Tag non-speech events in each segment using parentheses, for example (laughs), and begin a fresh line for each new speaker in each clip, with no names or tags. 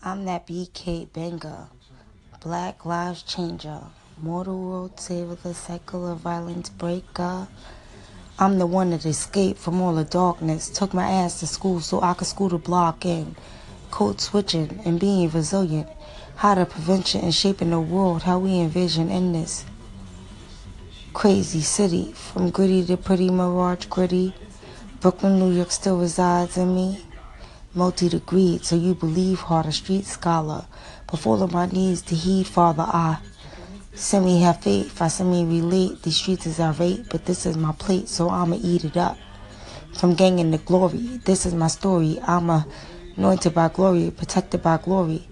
I'm that BK banger, Black Lives Changer, Mortal World Saver, the cycle of violence breaker. I'm the one that escaped from all the darkness, took my ass to school so I could school the block in, code switching and being resilient, how to prevention and shaping the world, how we envision in this crazy city, from gritty to pretty mirage gritty. Brooklyn, New York still resides in me multi-degreed, so you believe hard, a street scholar. Before on my knees to heed, Father, I Send me have faith, I send me relate. The streets is our irate, but this is my plate, so I'ma eat it up. From ganging to glory, this is my story. I'm anointed by glory, protected by glory.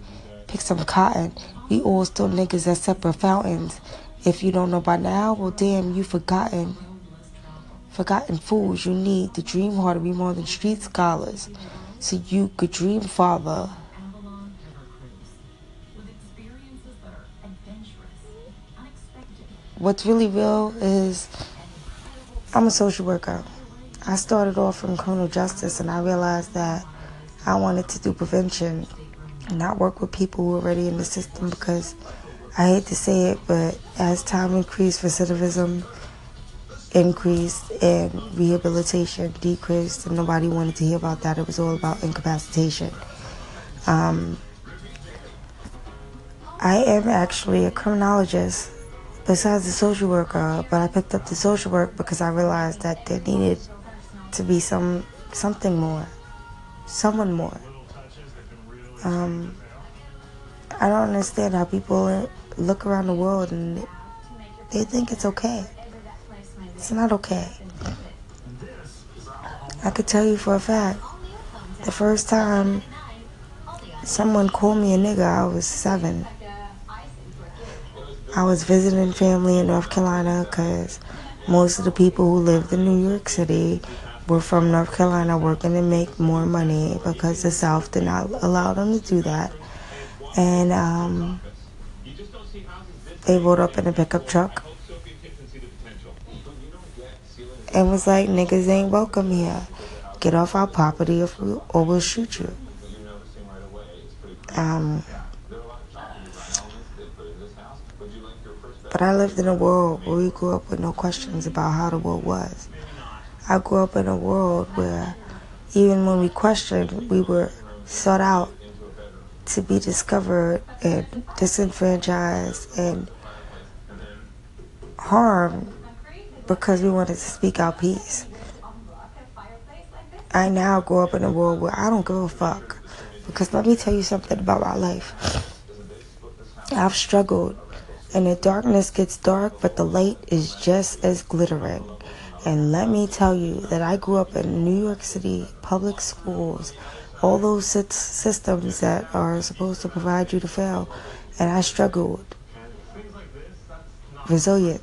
Pick some cotton. We all still niggas at separate fountains. If you don't know by now, well, damn, you forgotten. Forgotten fools, you need to dream hard to be more than street scholars so you could dream, Father. What's really real is I'm a social worker. I started off from criminal justice and I realized that I wanted to do prevention, and not work with people who are already in the system because I hate to say it, but as time increased, recidivism increased and rehabilitation decreased, and nobody wanted to hear about that. It was all about incapacitation. Um, I am actually a criminologist besides a social worker, but I picked up the social work because I realized that there needed to be some something more, someone more. Um, I don't understand how people look around the world and they think it's okay. It's not okay. I could tell you for a fact, the first time someone called me a nigga, I was seven. I was visiting family in North Carolina because most of the people who lived in New York City were from North Carolina working to make more money because the South did not allow them to do that. And um, they rolled up in a pickup truck and was like, niggas ain't welcome here. Get off our property or, or we'll shoot you. Um, but I lived in a world where we grew up with no questions about how the world was. I grew up in a world where even when we questioned, we were sought out to be discovered and disenfranchised and harmed because we wanted to speak our piece. I now grow up in a world where I don't give a fuck. Because let me tell you something about my life. I've struggled, and the darkness gets dark, but the light is just as glittering. And let me tell you that I grew up in New York City public schools, all those systems that are supposed to provide you to fail, and I struggled. Resilient.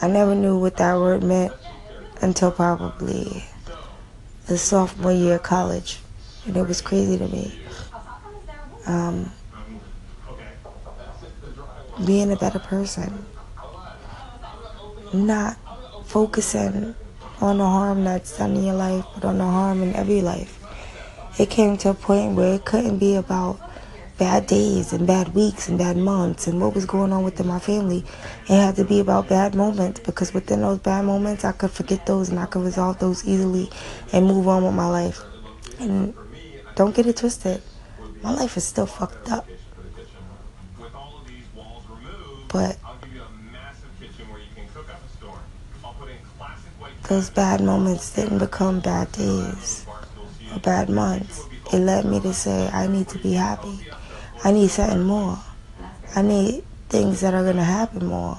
I never knew what that word meant until probably the sophomore year of college. And it was crazy to me. Um, being a better person. Not focusing on the harm that's done in your life, but on the harm in every life. It came to a point where it couldn't be about bad days and bad weeks and bad months and what was going on within my family. It had to be about bad moments because within those bad moments, I could forget those and I could resolve those easily and move on with my life. And don't get it twisted, my life is still fucked up. But those bad moments didn't become bad days or bad months. It led me to say, I need to be happy. I need something more. I need things that are going to happen more.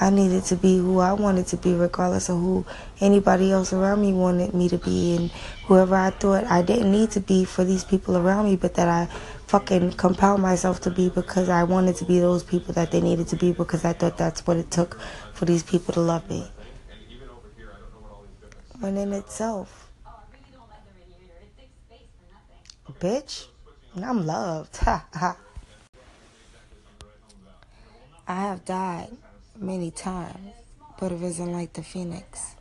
I needed to be who I wanted to be, regardless of who anybody else around me wanted me to be, and whoever I thought I didn't need to be for these people around me, but that I fucking compelled myself to be because I wanted to be those people that they needed to be because I thought that's what it took for these people to love me. When in itself, bitch. I'm loved. (laughs) I have died many times, but risen like the phoenix.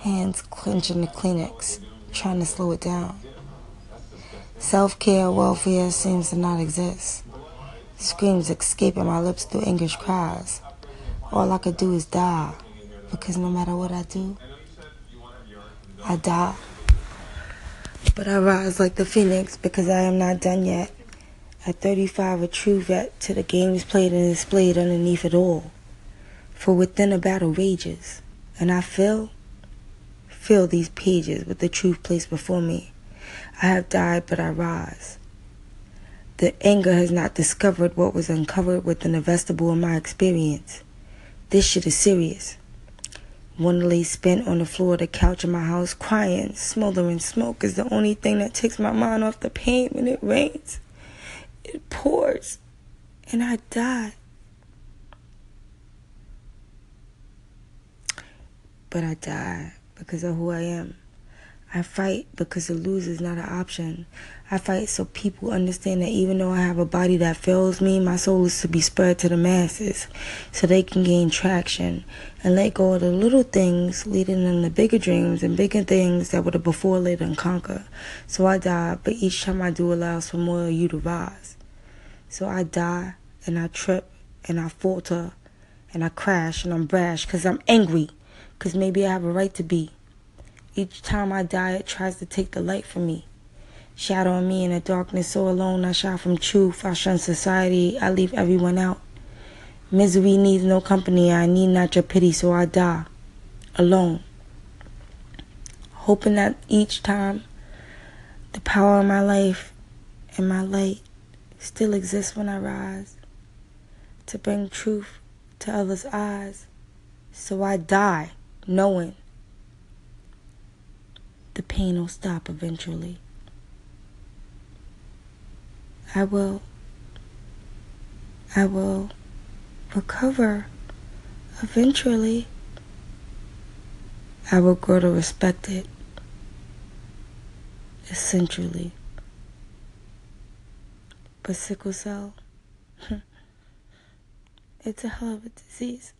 Hands clenching the Kleenex, trying to slow it down. Self care, welfare seems to not exist. Screams escaping my lips through anguish cries. All I could do is die, because no matter what I do, I die. But I rise like the phoenix because I am not done yet. At 35, a true vet to the games played and displayed underneath it all. For within a battle rages, and I fill, fill these pages with the truth placed before me. I have died, but I rise. The anger has not discovered what was uncovered within the vestibule of my experience. This shit is serious. One lay spent on the floor of the couch in my house, crying. smothering smoke is the only thing that takes my mind off the pain when it rains. It pours, and I die. But I die because of who I am. I fight because to lose is not an option. I fight so people understand that even though I have a body that fails me, my soul is to be spread to the masses so they can gain traction and let go of the little things leading them to bigger dreams and bigger things that would have before laid and conquer. So I die, but each time I do allows for more of you to rise. So I die and I trip and I falter and I crash and I'm brash because I'm angry because maybe I have a right to be. Each time I die, it tries to take the light from me. Shadowing me in the darkness, so alone I shy from truth. I shun society, I leave everyone out. Misery needs no company, I need not your pity, so I die alone. Hoping that each time the power of my life and my light still exists when I rise to bring truth to others' eyes. So I die knowing pain will stop eventually. I will, I will recover eventually. I will grow to respect it, essentially. But sickle cell, (laughs) it's a hell of a disease.